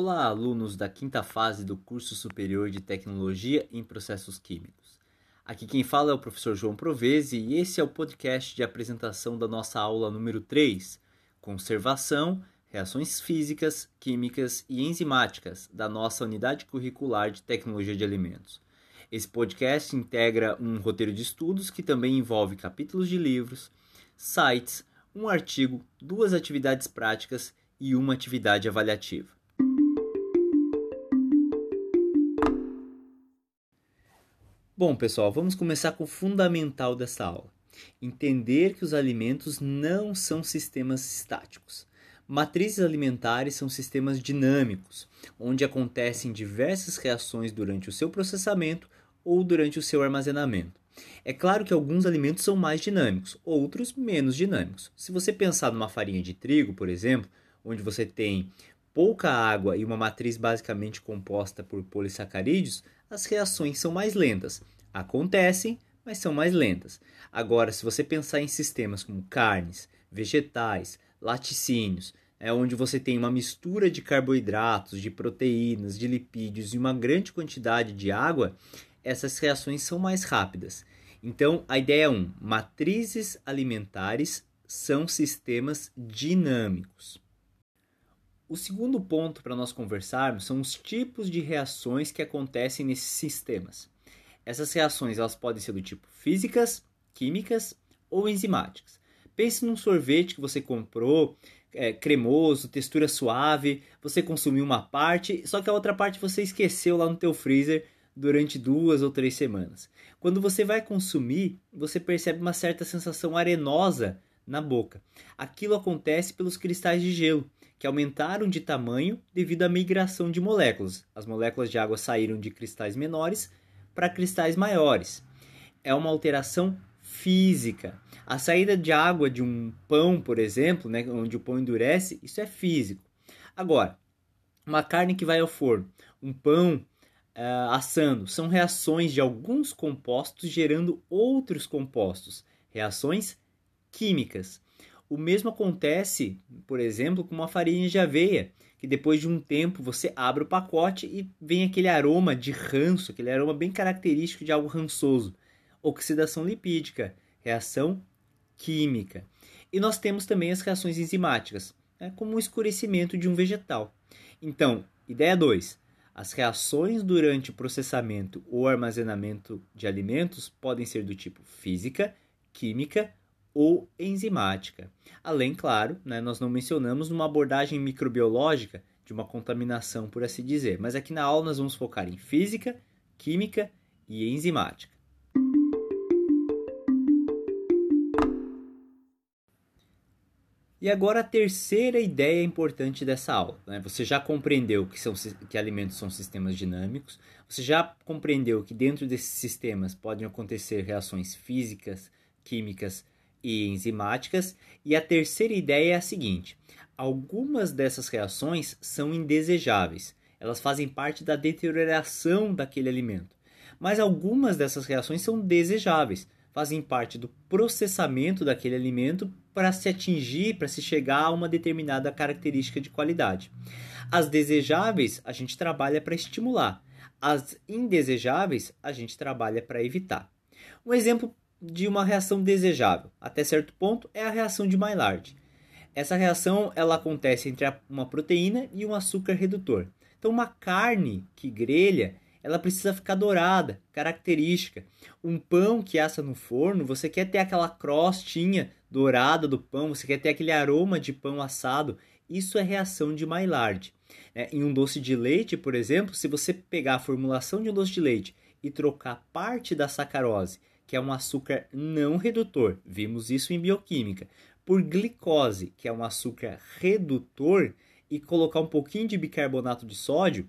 Olá, alunos da quinta fase do curso superior de Tecnologia em Processos Químicos. Aqui quem fala é o professor João Provese e esse é o podcast de apresentação da nossa aula número 3, Conservação, Reações Físicas, Químicas e Enzimáticas, da nossa unidade curricular de Tecnologia de Alimentos. Esse podcast integra um roteiro de estudos que também envolve capítulos de livros, sites, um artigo, duas atividades práticas e uma atividade avaliativa. Bom, pessoal, vamos começar com o fundamental dessa aula. Entender que os alimentos não são sistemas estáticos. Matrizes alimentares são sistemas dinâmicos, onde acontecem diversas reações durante o seu processamento ou durante o seu armazenamento. É claro que alguns alimentos são mais dinâmicos, outros menos dinâmicos. Se você pensar numa farinha de trigo, por exemplo, onde você tem pouca água e uma matriz basicamente composta por polissacarídeos, as reações são mais lentas. Acontecem, mas são mais lentas. Agora, se você pensar em sistemas como carnes, vegetais, laticínios, é onde você tem uma mistura de carboidratos, de proteínas, de lipídios e uma grande quantidade de água, essas reações são mais rápidas. Então, a ideia 1, um, matrizes alimentares são sistemas dinâmicos. O segundo ponto para nós conversarmos são os tipos de reações que acontecem nesses sistemas. Essas reações elas podem ser do tipo físicas, químicas ou enzimáticas. Pense num sorvete que você comprou, é, cremoso, textura suave, você consumiu uma parte, só que a outra parte você esqueceu lá no teu freezer durante duas ou três semanas. Quando você vai consumir, você percebe uma certa sensação arenosa na boca. Aquilo acontece pelos cristais de gelo que aumentaram de tamanho devido à migração de moléculas. As moléculas de água saíram de cristais menores para cristais maiores. É uma alteração física. A saída de água de um pão, por exemplo, né, onde o pão endurece, isso é físico. Agora, uma carne que vai ao forno, um pão uh, assando, são reações de alguns compostos gerando outros compostos, reações químicas. O mesmo acontece, por exemplo, com uma farinha de aveia, que depois de um tempo você abre o pacote e vem aquele aroma de ranço, aquele aroma bem característico de algo rançoso. Oxidação lipídica, reação química. E nós temos também as reações enzimáticas, né, como o escurecimento de um vegetal. Então, ideia 2. As reações durante o processamento ou armazenamento de alimentos podem ser do tipo física, química ou enzimática. Além, claro, né, nós não mencionamos uma abordagem microbiológica de uma contaminação, por assim dizer, mas aqui na aula nós vamos focar em física, química e enzimática. E agora a terceira ideia importante dessa aula. Né? Você já compreendeu que, são, que alimentos são sistemas dinâmicos, você já compreendeu que dentro desses sistemas podem acontecer reações físicas, químicas e enzimáticas. E a terceira ideia é a seguinte: algumas dessas reações são indesejáveis, elas fazem parte da deterioração daquele alimento. Mas algumas dessas reações são desejáveis, fazem parte do processamento daquele alimento para se atingir, para se chegar a uma determinada característica de qualidade. As desejáveis a gente trabalha para estimular, as indesejáveis a gente trabalha para evitar. Um exemplo de uma reação desejável. Até certo ponto é a reação de Maillard. Essa reação ela acontece entre uma proteína e um açúcar redutor. Então uma carne que grelha, ela precisa ficar dourada, característica. Um pão que assa no forno, você quer ter aquela crostinha dourada do pão, você quer ter aquele aroma de pão assado. Isso é reação de Maillard. É, em um doce de leite, por exemplo, se você pegar a formulação de um doce de leite e trocar parte da sacarose que é um açúcar não redutor, vimos isso em bioquímica, por glicose, que é um açúcar redutor, e colocar um pouquinho de bicarbonato de sódio,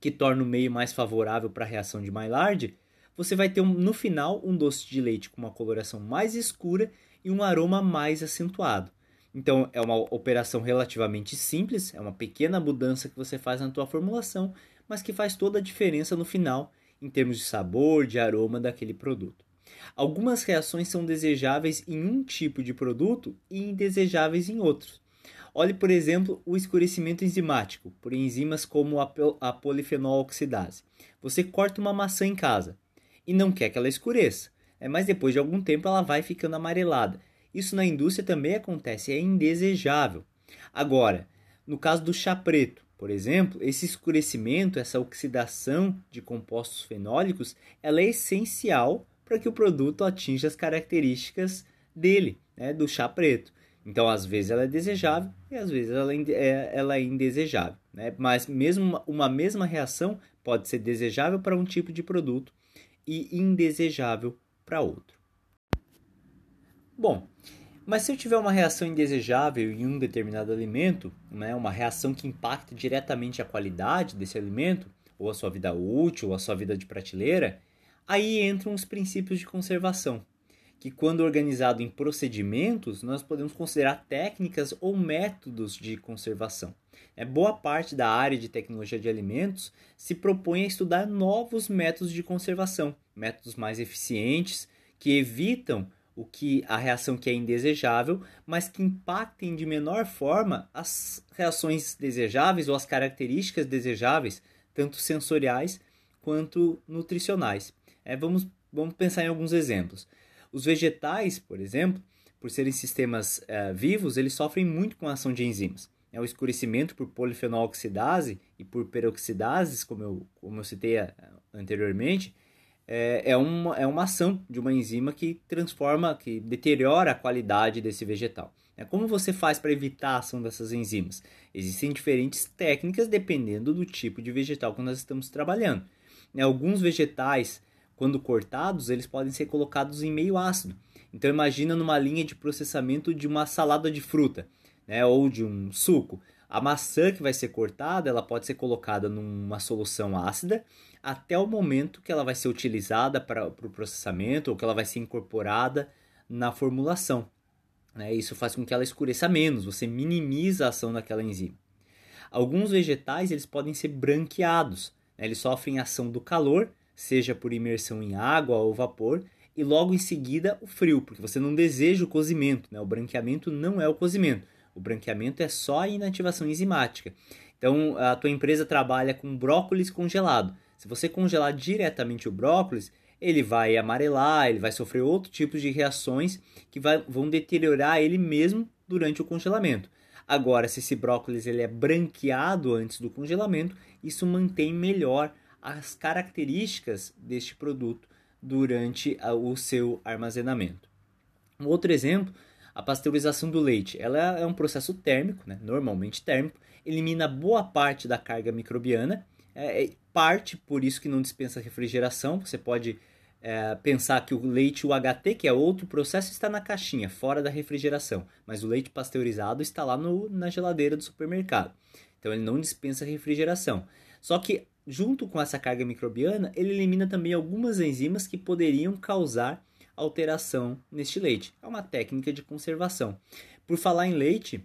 que torna o meio mais favorável para a reação de Maillard, você vai ter um, no final um doce de leite com uma coloração mais escura e um aroma mais acentuado. Então é uma operação relativamente simples, é uma pequena mudança que você faz na tua formulação, mas que faz toda a diferença no final em termos de sabor, de aroma daquele produto. Algumas reações são desejáveis em um tipo de produto e indesejáveis em outros. Olhe, por exemplo, o escurecimento enzimático por enzimas como a polifenol oxidase. Você corta uma maçã em casa e não quer que ela escureça, né? mas depois de algum tempo ela vai ficando amarelada. Isso na indústria também acontece, é indesejável. Agora, no caso do chá preto, por exemplo, esse escurecimento, essa oxidação de compostos fenólicos, ela é essencial para que o produto atinja as características dele, né, do chá preto. Então, às vezes ela é desejável e às vezes ela é, ela é indesejável. Né? Mas mesmo uma mesma reação pode ser desejável para um tipo de produto e indesejável para outro. Bom, mas se eu tiver uma reação indesejável em um determinado alimento, né, uma reação que impacta diretamente a qualidade desse alimento, ou a sua vida útil, ou a sua vida de prateleira, aí entram os princípios de conservação, que quando organizado em procedimentos, nós podemos considerar técnicas ou métodos de conservação. É, boa parte da área de tecnologia de alimentos se propõe a estudar novos métodos de conservação, métodos mais eficientes, que evitam o que a reação que é indesejável, mas que impactem de menor forma as reações desejáveis ou as características desejáveis, tanto sensoriais quanto nutricionais. É, vamos, vamos pensar em alguns exemplos. Os vegetais, por exemplo, por serem sistemas é, vivos, eles sofrem muito com a ação de enzimas. É, o escurecimento por polifenol oxidase e por peroxidases, como eu, como eu citei é, anteriormente, é, é, uma, é uma ação de uma enzima que transforma, que deteriora a qualidade desse vegetal. É, como você faz para evitar a ação dessas enzimas? Existem diferentes técnicas dependendo do tipo de vegetal que nós estamos trabalhando. Alguns vegetais, quando cortados, eles podem ser colocados em meio ácido. Então imagina numa linha de processamento de uma salada de fruta, né, ou de um suco. A maçã que vai ser cortada, ela pode ser colocada numa solução ácida até o momento que ela vai ser utilizada para o pro processamento ou que ela vai ser incorporada na formulação. Né? Isso faz com que ela escureça menos, você minimiza a ação daquela enzima. Alguns vegetais eles podem ser branqueados, né? eles sofrem ação do calor, seja por imersão em água ou vapor, e logo em seguida o frio, porque você não deseja o cozimento. Né? O branqueamento não é o cozimento, o branqueamento é só a inativação enzimática. Então a tua empresa trabalha com brócolis congelado. Se você congelar diretamente o brócolis, ele vai amarelar, ele vai sofrer outro tipo de reações que vai, vão deteriorar ele mesmo durante o congelamento. Agora, se esse brócolis ele é branqueado antes do congelamento, isso mantém melhor as características deste produto durante o seu armazenamento. Um outro exemplo, a pasteurização do leite. Ela é um processo térmico, né? normalmente térmico, elimina boa parte da carga microbiana é, é, parte por isso que não dispensa refrigeração. Você pode é, pensar que o leite UHT, que é outro processo, está na caixinha, fora da refrigeração, mas o leite pasteurizado está lá no, na geladeira do supermercado. Então ele não dispensa refrigeração. Só que junto com essa carga microbiana, ele elimina também algumas enzimas que poderiam causar alteração neste leite. É uma técnica de conservação. Por falar em leite,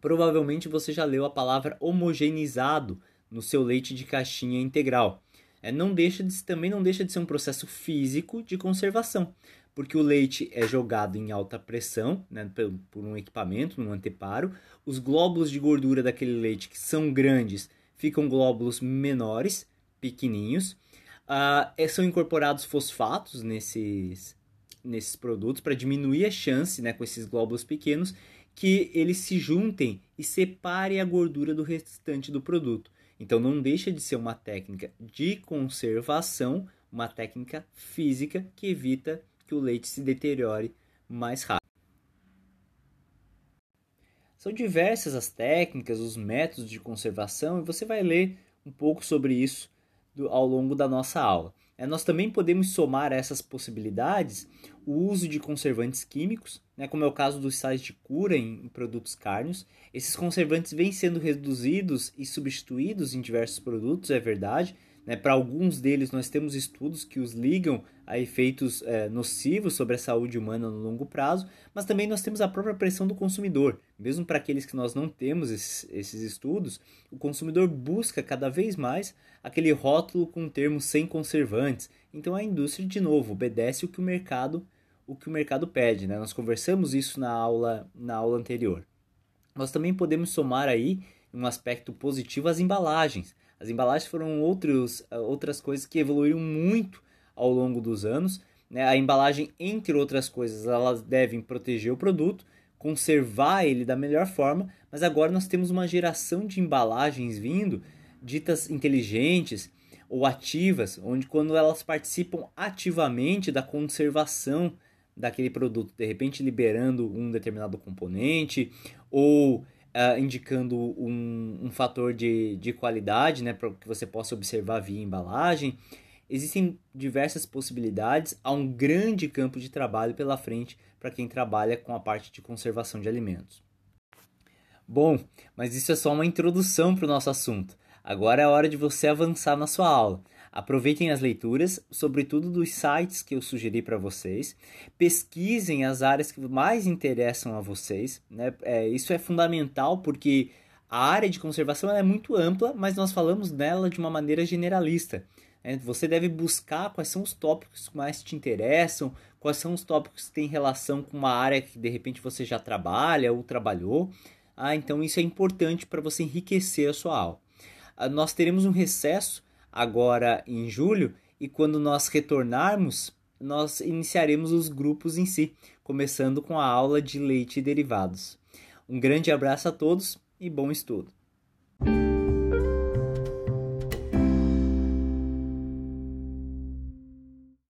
provavelmente você já leu a palavra homogeneizado no seu leite de caixinha integral. É, não deixa de, também não deixa de ser um processo físico de conservação, porque o leite é jogado em alta pressão né, por, por um equipamento, num anteparo. Os glóbulos de gordura daquele leite, que são grandes, ficam glóbulos menores, pequeninhos. Ah, é, são incorporados fosfatos nesses, nesses produtos para diminuir a chance, né, com esses glóbulos pequenos, que eles se juntem e separem a gordura do restante do produto. Então não deixa de ser uma técnica de conservação, uma técnica física que evita que o leite se deteriore mais rápido. São diversas as técnicas, os métodos de conservação e você vai ler um pouco sobre isso ao longo da nossa aula. É, nós também podemos somar a essas possibilidades o uso de conservantes químicos, né, como é o caso dos sais de cura em, em produtos cárneos. Esses conservantes vêm sendo reduzidos e substituídos em diversos produtos, é verdade, né? Para alguns deles, nós temos estudos que os ligam a efeitos é, nocivos sobre a saúde humana no longo prazo, mas também nós temos a própria pressão do consumidor. Mesmo para aqueles que nós não temos esses, esses estudos, o consumidor busca cada vez mais aquele rótulo com o termo sem conservantes. Então a indústria, de novo, obedece o que o mercado, o que o mercado pede. Né? Nós conversamos isso na aula, na aula anterior. Nós também podemos somar aí um aspecto positivo as embalagens. As embalagens foram outros, outras coisas que evoluíram muito ao longo dos anos. Né? A embalagem, entre outras coisas, elas devem proteger o produto, conservar ele da melhor forma, mas agora nós temos uma geração de embalagens vindo, ditas inteligentes ou ativas, onde quando elas participam ativamente da conservação daquele produto, de repente liberando um determinado componente ou uh, indicando um, um fator de, de qualidade, né, para que você possa observar via embalagem. Existem diversas possibilidades, há um grande campo de trabalho pela frente para quem trabalha com a parte de conservação de alimentos. Bom, mas isso é só uma introdução para o nosso assunto. Agora é hora de você avançar na sua aula. Aproveitem as leituras, sobretudo dos sites que eu sugeri para vocês. Pesquisem as áreas que mais interessam a vocês. Né? É, isso é fundamental porque a área de conservação é muito ampla, mas nós falamos dela de uma maneira generalista. Né? Você deve buscar quais são os tópicos que mais te interessam, quais são os tópicos que têm relação com uma área que de repente você já trabalha ou trabalhou. Ah, então isso é importante para você enriquecer a sua aula. Ah, nós teremos um recesso agora em julho e quando nós retornarmos, nós iniciaremos os grupos em si, começando com a aula de leite e derivados. Um grande abraço a todos e bom estudo!